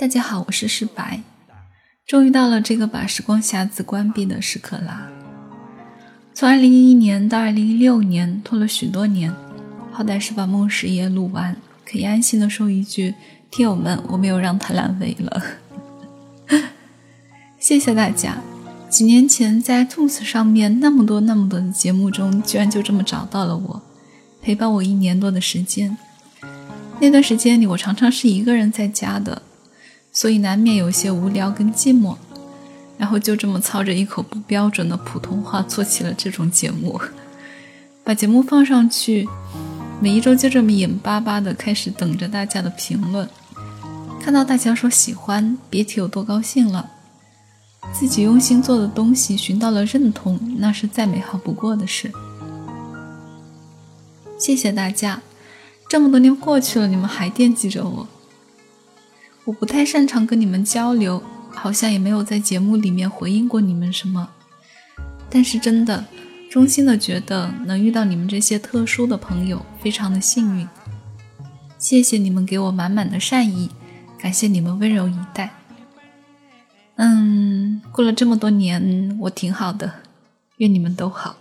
大家好，我是世白，终于到了这个把时光匣子关闭的时刻啦。从二零一一年到二零一六年，拖了许多年，好歹是把梦十夜录完，可以安心的说一句：听友们，我没有让他烂尾了。谢谢大家。几年前在 iTunes 上面那么多那么多的节目中，居然就这么找到了我，陪伴我一年多的时间。那段时间里，我常常是一个人在家的，所以难免有些无聊跟寂寞。然后就这么操着一口不标准的普通话做起了这种节目，把节目放上去，每一周就这么眼巴巴的开始等着大家的评论。看到大家说喜欢，别提有多高兴了。自己用心做的东西寻到了认同，那是再美好不过的事。谢谢大家，这么多年过去了，你们还惦记着我。我不太擅长跟你们交流，好像也没有在节目里面回应过你们什么。但是真的，衷心的觉得能遇到你们这些特殊的朋友，非常的幸运。谢谢你们给我满满的善意，感谢你们温柔以待。嗯，过了这么多年，我挺好的，愿你们都好。